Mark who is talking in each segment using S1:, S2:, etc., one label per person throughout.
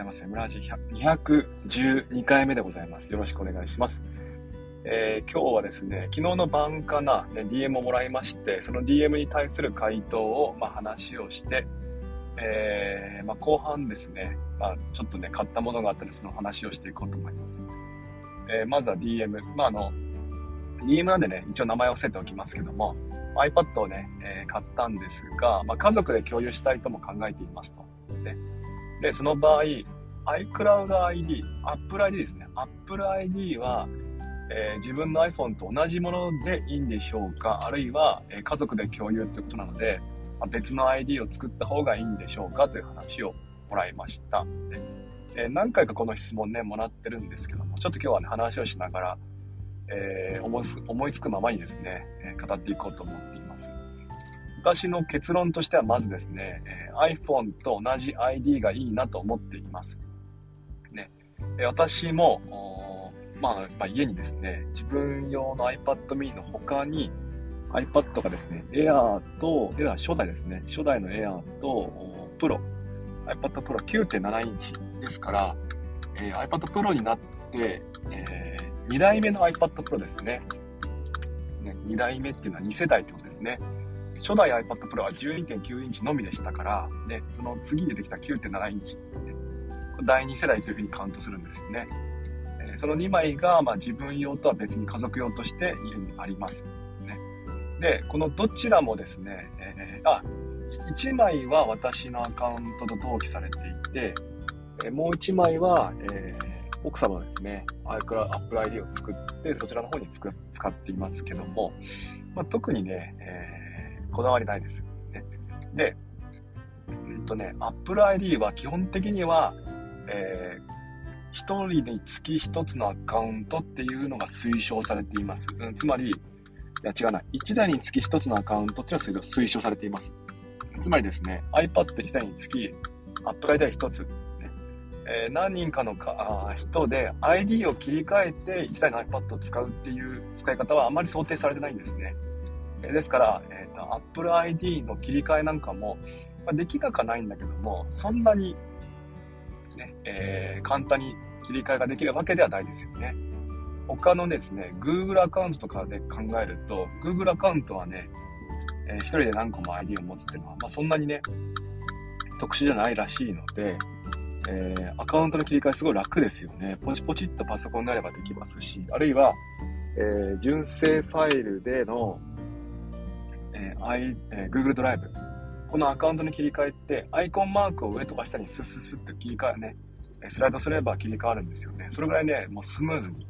S1: ざいます。村ラジ212回目でございます。よろしくお願いします。えー、今日はですね、昨日の晩かな、ね、DM をもらいまして、その DM に対する回答を、まあ、話をして、えー、まあ、後半ですね、まあ、ちょっとね、買ったものがあったので、その話をしていこうと思います。えー、まずは DM。まあ、あの、DM なんでね、一応名前を伏せておきますけども、iPad をね、えー、買ったんですが、まあ、家族で共有したいとも考えていますと。ね、で、その場合、iCloud ID、Apple ID ですね。Apple ID は、えー、自分の iPhone と同じものでいいんでしょうか？あるいは、えー、家族で共有ってことなので、まあ、別の ID を作った方がいいんでしょうか？という話をもらいました。えー、何回かこの質問ね、もらってるんですけども、ちょっと今日はね、話をしながら、え思い思いつくままにですね、え語っていこうと思っています。私の結論としてはまずですね、え iPhone と同じ ID がいいなと思っています。ね、私も、まあ、まあ、家にですね、自分用の iPad mini の他に iPad がですね、Air と、Air 初代ですね、初代の Air と Pro、iPad Pro 9.7インチですから、えー、iPad Pro になって、えー、2代目の iPad Pro ですね。ね2代目っていうのは2世代ってことですね。初代 iPad Pro は12.9インチのみでしたから、ね、その次に出てきた9.7インチ、第2世代というふうにカウントするんですよね。えその2枚が、ま、自分用とは別に家族用として家にあります。ね、で、このどちらもですね、えー、あ、1枚は私のアカウントと同期されていて、えもう1枚は、えー、奥様ですね、Apple ID を作って、そちらの方に使っていますけども、まあ、特にね、えー、こだわりないです。ね、で、うんとね、Apple ID は基本的には、えー、1人につき1つのアカウントっていうのが推奨されています。うん、つまり、いや違うな、1台につき1つのアカウントっていうのは推奨されています。つまりですね、iPad1 台につき Apple ID は1つ、ねえー、何人かのか人で ID を切り替えて1台の iPad を使うっていう使い方はあまり想定されてないんですね。ですから、えと、Apple ID の切り替えなんかも、まあ、できなくはないんだけども、そんなにね、えー、簡単に切り替えができるわけではないですよね。他のですね、Google アカウントとかで考えると、Google アカウントはね、えー、一人で何個も ID を持つっていうのは、まあ、そんなにね、特殊じゃないらしいので、えー、アカウントの切り替えすごい楽ですよね。ポチポチっとパソコンであればできますし、あるいは、えー、純正ファイルでの、えー I えー、Google ドライブ。このアカウントの切り替えって、アイコンマークを上とか下にスッスッスッと切り替えね、スライドすれば切り替わるんですよね。それぐらいね、もうスムーズに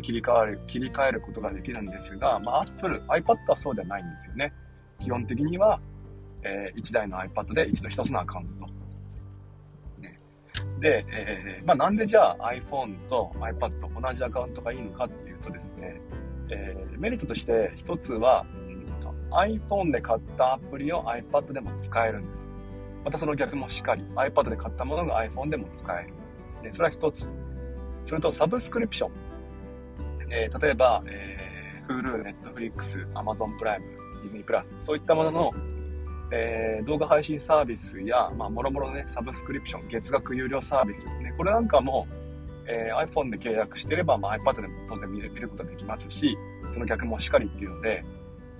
S1: 切り替わる、切り替えることができるんですが、まあ、Apple、iPad はそうではないんですよね。基本的には、えー、1台の iPad で一度1つのアカウント。ね、で、えー、まあ、なんでじゃあ iPhone と iPad と同じアカウントがいいのかっていうとですね、えー、メリットとして1つは、iPhone で買ったアプリを iPad でも使えるんです。またその逆もしっかり iPad で買ったものが iPhone でも使える。でそれは一つ。それとサブスクリプション。えー、例えば、えー、Hulu、Netflix、Amazon プライム、Disney プラス、そういったものの、えー、動画配信サービスや、まあ、もろもろね、サブスクリプション、月額有料サービス、ね、これなんかも、えー、iPhone で契約してれば、まあ、iPad でも当然見る見ることができますし、その逆もしっかりっていうので、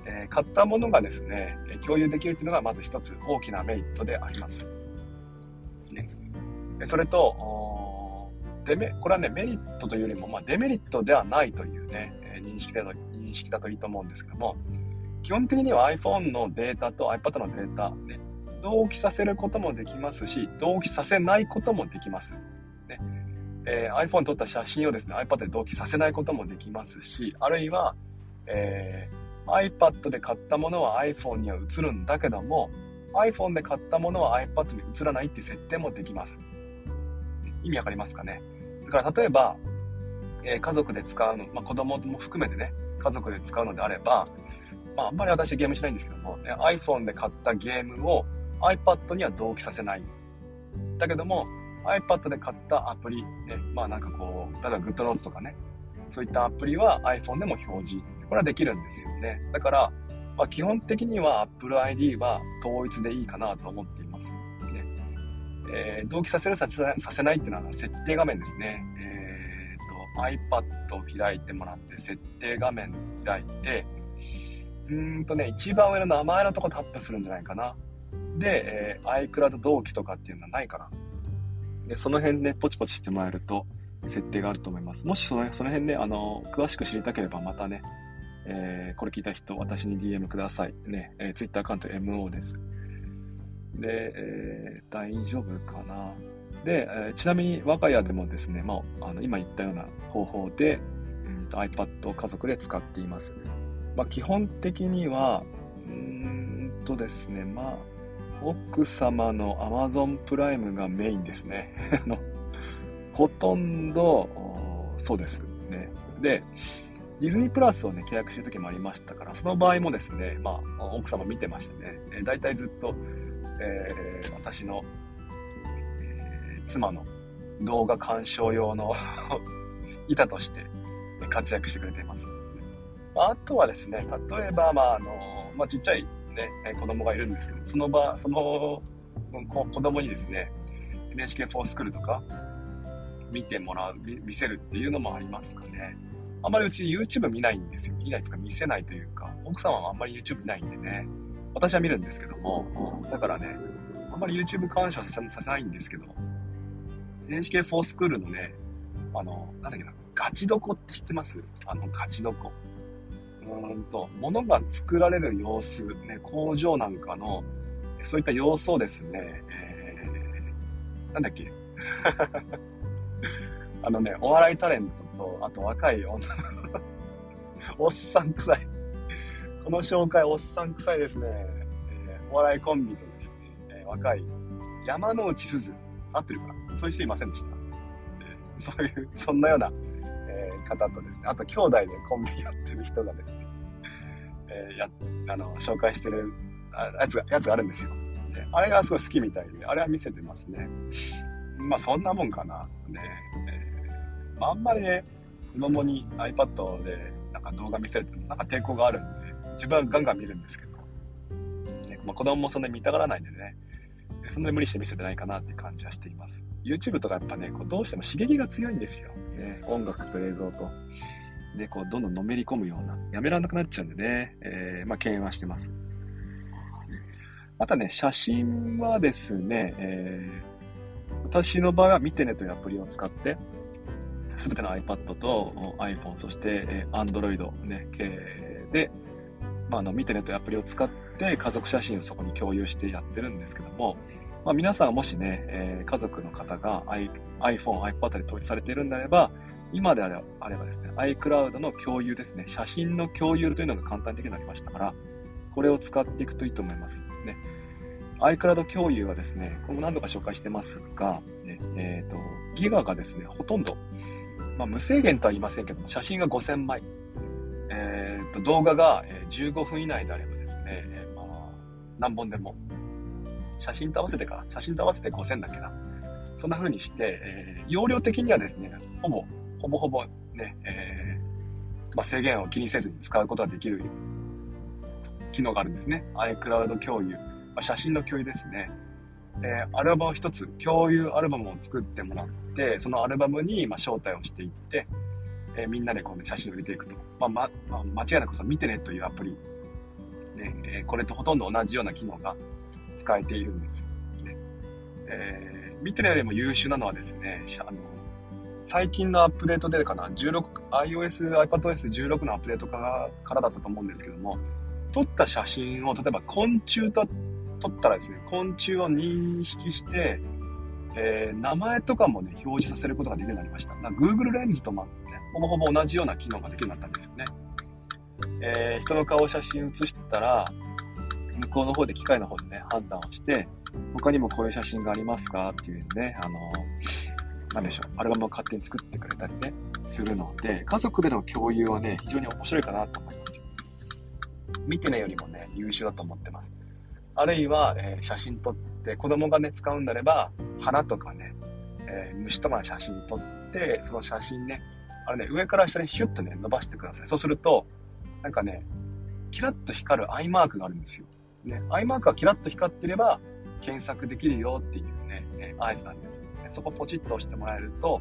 S1: えー、買ったものがですね、共有できるっていうのがまず一つ大きなメリットであります。ね、それと、デメ、これはね、メリットというよりも、まあ、デメリットではないというね、認識だと、認識だといいと思うんですけども、基本的には iPhone のデータと iPad のデータ、ね、同期させることもできますし、同期させないこともできます。ねえー、iPhone 撮った写真をですね、iPad で同期させないこともできますし、あるいは、えー iPad で買ったものは iPhone には映るんだけども iPhone で買ったものは iPad に映らないって設定もできます。意味わかりますかね？だから例えば、えー、家族で使うの、まあ、子供も含めてね家族で使うのであれば、まあ、あんまり私ゲームしないんですけども、ね、iPhone で買ったゲームを iPad には同期させない。だけども iPad で買ったアプリ、ね、まあなんかこう、例えば GoodNotes とかね、そういったアプリは iPhone でも表示これはできるんですよね。だから、まあ、基本的には Apple ID は統一でいいかなと思っています。ねえー、同期させるさせないっていうのは設定画面ですね。えー、と、iPad を開いてもらって、設定画面開いて、うーんとね、一番上の名前のとこタップするんじゃないかな。で、えー、iCloud 同期とかっていうのはないかな。で、その辺ね、ポチポチしてもらえると、設定があると思います。もしそのその辺ね、あの、詳しく知りたければまたね、えー、これ聞いた人、私に DM ください。ね、えー、Twitter アカウント MO です。で、えー、大丈夫かな？で、えー、ちなみに我が家でもですね、まあ、あの今言ったような方法で、うん、iPad を家族で使っています。まあ、基本的には、うんとですね、まあ、奥様の Amazon プライムがメインですね。ほとんど、そうですね。で、ディズニープラスをね、契約してる時もありましたから、その場合もですね、まあ、奥様見てましてね、えー、大体ずっと、えー、私の、えー、妻の動画鑑賞用の 板として活躍してくれています。あとはですね、例えば、まあ、あの、まあ、ちっちゃいね、子供がいるんですけど、その場、その子供にですね、NHK4School とか見てもらう、見せるっていうのもありますかね。あんまりうち YouTube 見ないんですよ。見ないですか見せないというか、奥様はあんまり YouTube 見ないんでね。私は見るんですけども、だからね、あんまり YouTube 干渉させさせないんですけど、NHK4 スクールのね、あの、なんだっけな、ガチどこって知ってます？あの、ガチどこ。うんと、物が作られる様子、ね、工場なんかの、そういった様子をですね、えー、なんだっけ。あのね、お笑いタレント。と、あと若い女のおっさん臭い。この紹介、おっさん臭いですね。えー、お笑いコンビとですね、えー、若い山之内すず、合ってるかな？そういう人いませんでした？えー、そういう、そんなような、えー、方とですね、あと兄弟でコンビやってる人がですね、えー、や、あの、紹介してるやつが、やつがあるんですよ。あれがすごい好きみたいで、あれは見せてますね。まあそんなもんかな。ね、えー、あんまりね、子供に iPad でなんか動画見せるってなんか抵抗があるんで、自分はガンガン見るんですけど、ねまあ、子供もそんなに見たがらないんでね、そんなに無理して見せてないかなって感じはしています。YouTube とかやっぱね、こうどうしても刺激が強いんですよ。ね、音楽と映像と。で、こう、どんどんのめり込むような、やめられなくなっちゃうんでね、えー、まあ、敬遠はしてます。またね、写真はですね、えー、私の場合は見てねというアプリを使って、すべての iPad と iPhone、そして Android、ね、系で、まあ、あの、見てねというアプリを使って家族写真をそこに共有してやってるんですけども、まあ、皆さんもしね、えー、家族の方が iPhone、iPad で統一されているんであれば、今であれあればですね、iCloud の共有ですね、写真の共有というのが簡単的になりましたから、これを使っていくといいと思います。ね、iCloud 共有はですね、これも何度か紹介してますが、ねえーと、ギガがですね、ほとんど、まあ、無制限とは言いませんけども、写真が5000枚、えーと、動画が15分以内であればですね、えー、まあ、何本でも、写真と合わせてか、写真と合わせて5000だっけな。そんな風にして、えー、容量的にはですね、ほぼほぼほぼね、えー、まあ、制限を気にせずに使うことができる機能があるんですね。iCloud 共有。まあ、写真の共有ですね。えー、アルバム一つ、共有アルバムを作ってもらって、そのアルバムに、まあ招待をしていって、えー、みんなでこう、ね、写真を入れていくと。まあ、ま、まあ、間違いなくその見てねというアプリ、ねえー、これとほとんど同じような機能が使えているんです。ねえー、見てねよりも優秀なのはですね、あの最近のアップデートでかな、16、iOS、iPadOS16 のアップデートからからだったと思うんですけども、撮った写真を、例えば昆虫と撮ったらですね、昆虫を認識して、えー、名前とかもね、表示させることができるようになりました。Google レンズとも、ね、ほぼほぼ同じような機能ができるようになったんですよね。えー、人の顔写真写したら、向こうの方で機械の方でね、判断をして、他にもこういう写真がありますかっていうね、あのなんでしょう、アルバムを勝手に作ってくれたりね、するので、家族での共有はね、非常に面白いかなと思います。見てねよりもね、優秀だと思ってます。あるいは、えー、写真撮って、子供がね、使うんであれば、花とかね、えー、虫とかの写真撮って、その写真ね、あれね、上から下にヒュッとね、伸ばしてください。そうすると、なんかね、キラッと光るアイマークがあるんですよ。ね、アイマークがキラッと光ってれば、検索できるよっていうね、え合図なんです。そこポチッと押してもらえると、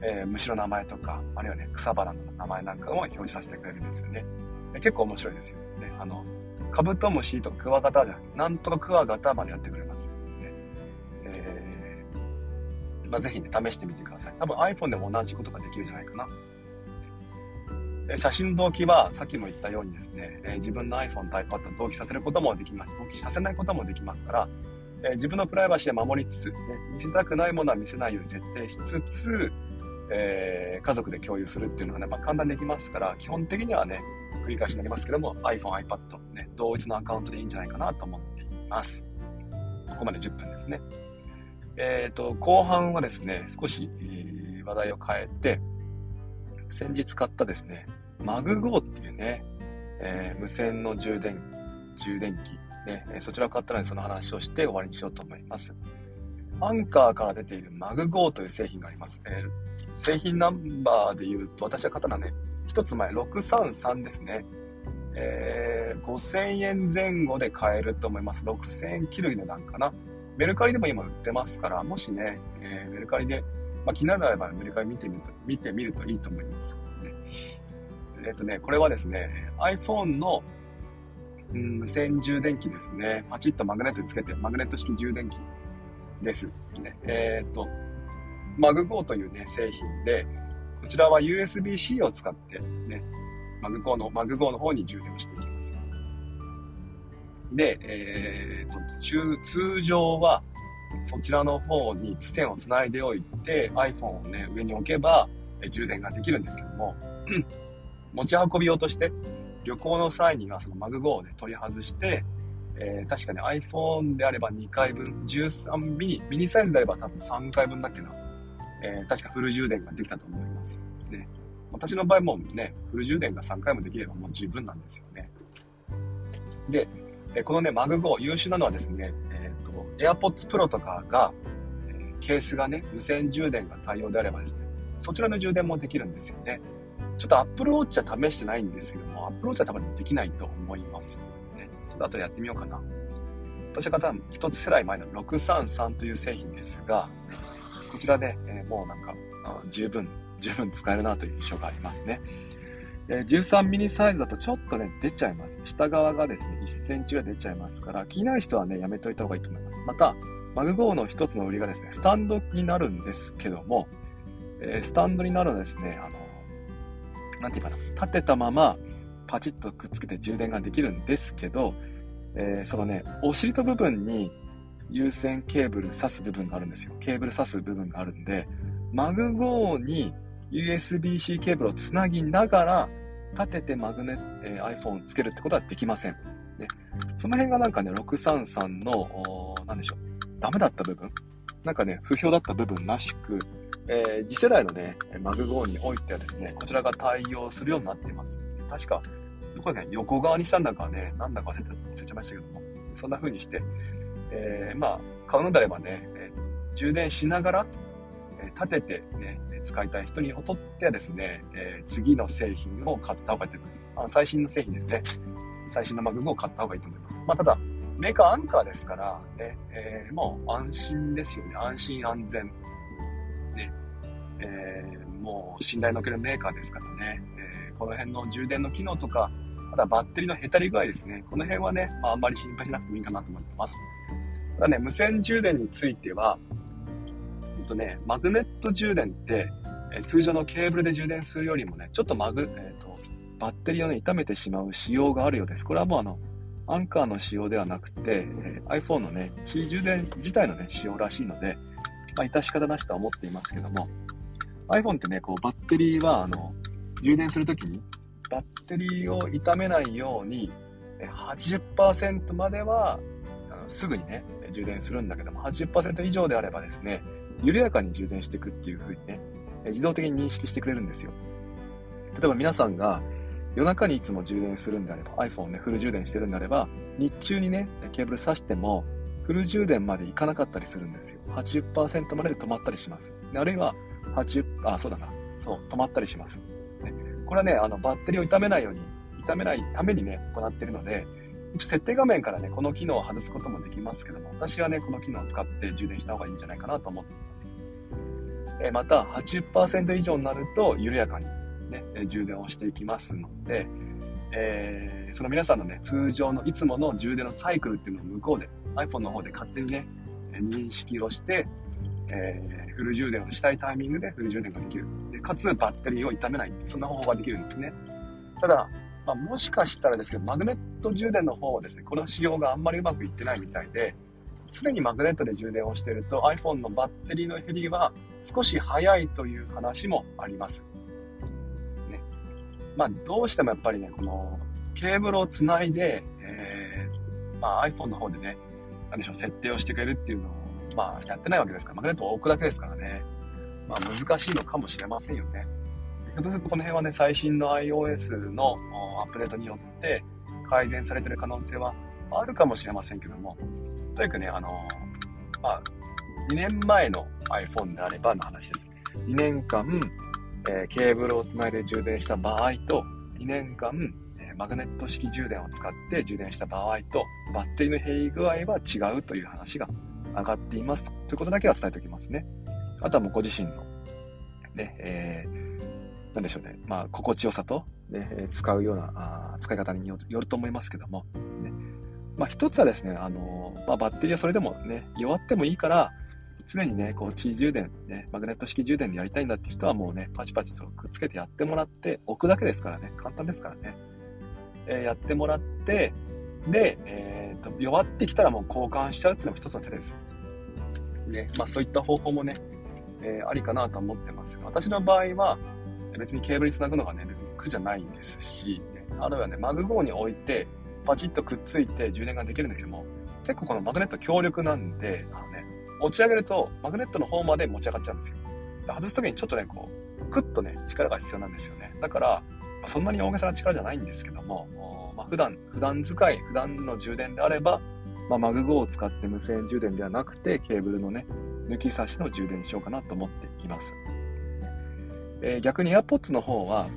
S1: えー、虫の名前とか、あるいはね、草花の名前なんかも表示させてくれるんですよね。結構面白いですよ。ね、あの、カブトムシとかクワガタじゃなんとかクワガタまでやってくれます。ねえーまあ、ぜひね、試してみてください。多分 iPhone でも同じことができるんじゃないかな。写真の同期はさっきも言ったようにですね、え自分の iPhone と iPad を同期させることもできます。同期させないこともできますから、え自分のプライバシーは守りつつ、ね、見せたくないものは見せないように設定しつつ、えー、家族で共有するっていうのがね、まあ、簡単にできますから、基本的にはね、繰り返しになりますけども、iPhone、iPad、ね、同一のアカウントでいいんじゃないかなと思っています。ここまで10分ですね。えっ、ー、と、後半はですね、少し、えー、話題を変えて、先日買ったですね、マグゴーっていうね、えー、無線の充電、充電器、ね、そちらを買ったのでその話をして終わりにしようと思います。アンカーから出ているマグゴーという製品があります。えー、製品ナンバーで言うと、私は買ったのはね、一つ前、633ですね。えー、5000円前後で買えると思います。6000円切る値段かな。メルカリでも今売ってますから、もしね、えー、メルカリで、まあ、気になればメルカリ見てみると見てみるといいと思います。えっ、とね、これはですね、iPhone の、うん、無線充電器ですね。パチッとマグネットにつけて、マグネット式充電器です。ね、えっ、と、マグゴーというね、製品で、こちらは USB-C を使ってね、マグゴーの、マグゴーの方に充電をしていきます。で、えっ、と、通常は、そちらの方に線をつないでおいて iPhone をね、上に置けば充電ができるんですけども、持ち運び用として旅行の際にはそのマグ5をね、取り外して、えー、確かね iPhone であれば2回分、13ミニ、ミニサイズであれば多分3回分だっけな。えー、確かフル充電ができたと思います。ね。私の場合もね、フル充電が3回もできればもう十分なんですよね。で、えこのね、マグ5優秀なのはですね、えっ、ー、と、AirPods Pro とかが、えー、ケースがね、無線充電が対応であればですね、そちらの充電もできるんですよね。ちょっと Apple Watch は試してないんですけども、Apple Watch は多分できないと思います。ょっと後でやってみようかな。私は方一つ世代前の633という製品ですが、こちらで、えー、もうなんか、十分、十分使えるなという印象がありますね。え13ミニサイズだとちょっとね、出ちゃいます。下側がですね、1センチが出ちゃいますから、気になる人はね、やめといた方がいいと思います。また、マグゴーの一つの売りがですね、スタンドになるんですけども、えー、スタンドになるのですね、あの、なんていうかな、立てたままパチッとくっつけて充電ができるんですけど、えー、そのね、お尻と部分に有線ケーブル挿す部分があるんですよ。ケーブル挿す部分があるんで、マグゴーに USB-C ケーブルをつなぎながら、立ててマグネ、えー、iPhone つけるってことはできません。ね、その辺がなんかね、633の、なんでしょう、ダメだった部分？なんかね、不評だった部分らしく、えー、次世代のね、マグゴーにおいてはですね、こちらが対応するようになっています。確か、どこね、横側にしたんだかね、なんだか忘れちゃいましたけども、そんな風にして、えー、まあ、買うのであればね、えー、充電しながら、え立ててね、使いたい人にとってはですね、え次の製品を買った方がいいと思います。あ最新の製品ですね。最新の MagGo を買った方がいいと思います。まあ、ただ、メーカー Anker ですからね、えー、もう安心ですよね。安心安全。ね。えー、もう信頼のおけるメーカーですからね。この辺の充電の機能とか、あとはバッテリーのへたり具合ですね。この辺はね、まあ、あんまり心配しなくてもいいかなと思ってます。ただね、無線充電については、ほんとね、マグネット充電って、え通常のケーブルで充電するよりもね、ちょっとマグ、えっ、ー、と、バッテリーをね、傷めてしまう仕様があるようです。これはもうあの、アンカーの仕様ではなくて、え iPhone のね、地充電自体のね、仕様らしいので、まあ、致し方なしとは思っていますけども、iPhone ってね、こう、バッテリーは、あの、充電するときに、バッテリーを傷めないように、80%までは、すぐにね、充電するんだけども、80%以上であればですね、緩やかに充電していくっていう風にね、自動的に認識してくれるんですよ。例えば皆さんが、夜中にいつも充電するんであれば、iPhone ね、フル充電してるんであれば、日中にね、ケーブル挿しても、フル充電までいかなかったりするんですよ。80%までで止まったりします。あるいは、80、あ、そうだな。そう、止まったりします。これはね、あの、バッテリーを傷めないように、傷めないためにね、行っているので、設定画面からね、この機能を外すこともできますけども、私はね、この機能を使って充電した方がいいんじゃないかなと思っています。えまた、80%以上になると、緩やかにね、充電をしていきますので、えー、その皆さんのね、通常のいつもの充電のサイクルっていうのを向こうで、iPhone の方で勝手にね、認識をして、えー、フル充電をしたいタイミングでフル充電ができる。でかつ、バッテリーを傷めない。そんな方法ができるんですね。ただ、まあ、もしかしたらですけど、マグネット充電の方はですね、この仕様があんまりうまくいってないみたいで、常にマグネットで充電をしていると iPhone のバッテリーの減りは少し早いという話もあります。ね。まあ、どうしてもやっぱりね、このケーブルをつないで、えー、まあ、iPhone の方でね、何でしょう、設定をしてくれるっていうのを、まあ、やってないわけですから、マグネットを置くだけですからね。まあ、難しいのかもしれませんよね。そうするとこの辺はね、最新の iOS のアップデートによって改善されてる可能性はあるかもしれませんけども、とにかくね、あの、まあ、2年前の iPhone であればの話です。2年間、えー、ケーブルをつないで充電した場合と、2年間、えー、マグネット式充電を使って充電した場合と、バッテリーの減り具合は違うという話が上がっています。ということだけは伝えておきますね。あとはもうご自身の、ね、えー、なんでしょうね、まあ、心地よさと、ね、使うようなあ使い方によると思いますけども、ね、まあ、一つはですね、あのまあ、バッテリーはそれでもね、弱ってもいいから、常にね、こう、地充電、ね、マグネット式充電でやりたいんだっていう人はもうね、パチパチそうくっつけてやってもらって、置くだけですからね、簡単ですからね。えー、やってもらって、で、えーと、弱ってきたらもう交換しちゃうっていうのも一つの手です。ね、まあそういった方法もね、えー、ありかなと思ってます。私の場合は、別にケーブルにつなぐのがね、別に苦じゃないんですし、ね、あるいはね、マグ号に置いて、パチッとくっついて充電ができるんですけども、結構このマグネット強力なんで、あのね、持ち上げるとマグネットの方まで持ち上がっちゃうんですよ。で外す時にちょっとね、こう、クッとね、力が必要なんですよね。だから、そんなに大げさな力じゃないんですけども、まあ、普段、普段使い、普段の充電であれば、まあ、マグ5を使って無線充電ではなくて、ケーブルのね、抜き差しの充電にしようかなと思っています。えー、逆に AirPods の方は、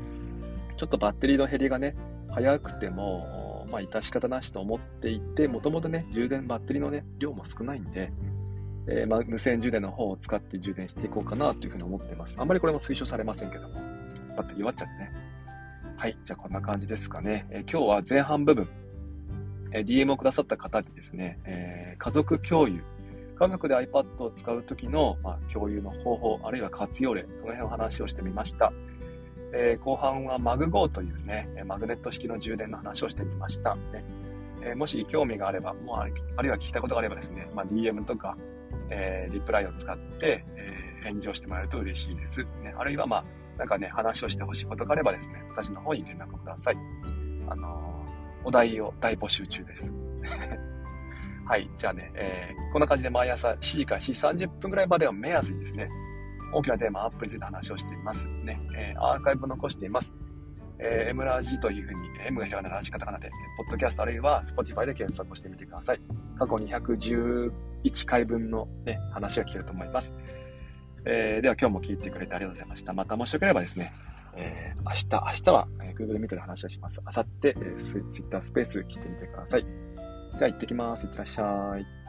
S1: ちょっとバッテリーの減りがね、早くても、まあ、致し方なしと思っていて、もともとね、充電バッテリーのね、量も少ないんで、えー、まあ、無線充電の方を使って充電していこうかなというふうに思ってます。あんまりこれも推奨されませんけども、バッテリー弱っちゃってね。はい、じゃあこんな感じですかね。え、今日は前半部分、え、DM をくださった方にですね、え、家族共有、家族で iPad を使う時の、まあ、共有の方法、あるいは活用例、その辺を話をしてみました。えー、後半は MagGo というね、マグネット式の充電の話をしてみました。ねえー、もし興味があれば、もうあるいは聞いたことがあればですね、まあ、DM とか、えー、リプライを使って、えー、返事をしてもらえると嬉しいです。ね、あるいは、まあ、なんかね、話をしてほしいことがあればですね、私の方に連絡ください。あのお題を大募集中です。はい。じゃあね、えー、こんな感じで毎朝7時から4時30分ぐらいまでを目安にですね、大きなテーマ、アップについて話をしていますね。えー、アーカイブを残しています。えー、M ラジというふうに、M がひらがなラジカタカナで、ポッドキャストあるいは Spotify で検索をしてみてください。過去211回分のね、話が聞けると思います。えー、では今日も聞いてくれてありがとうございました。またもしよければですね、えー、明日、明日は、え、Google Meet で話をします。明後日、えー、Twitter スペース聞いてみてください。じゃあ行ってきます。いってらっしゃい。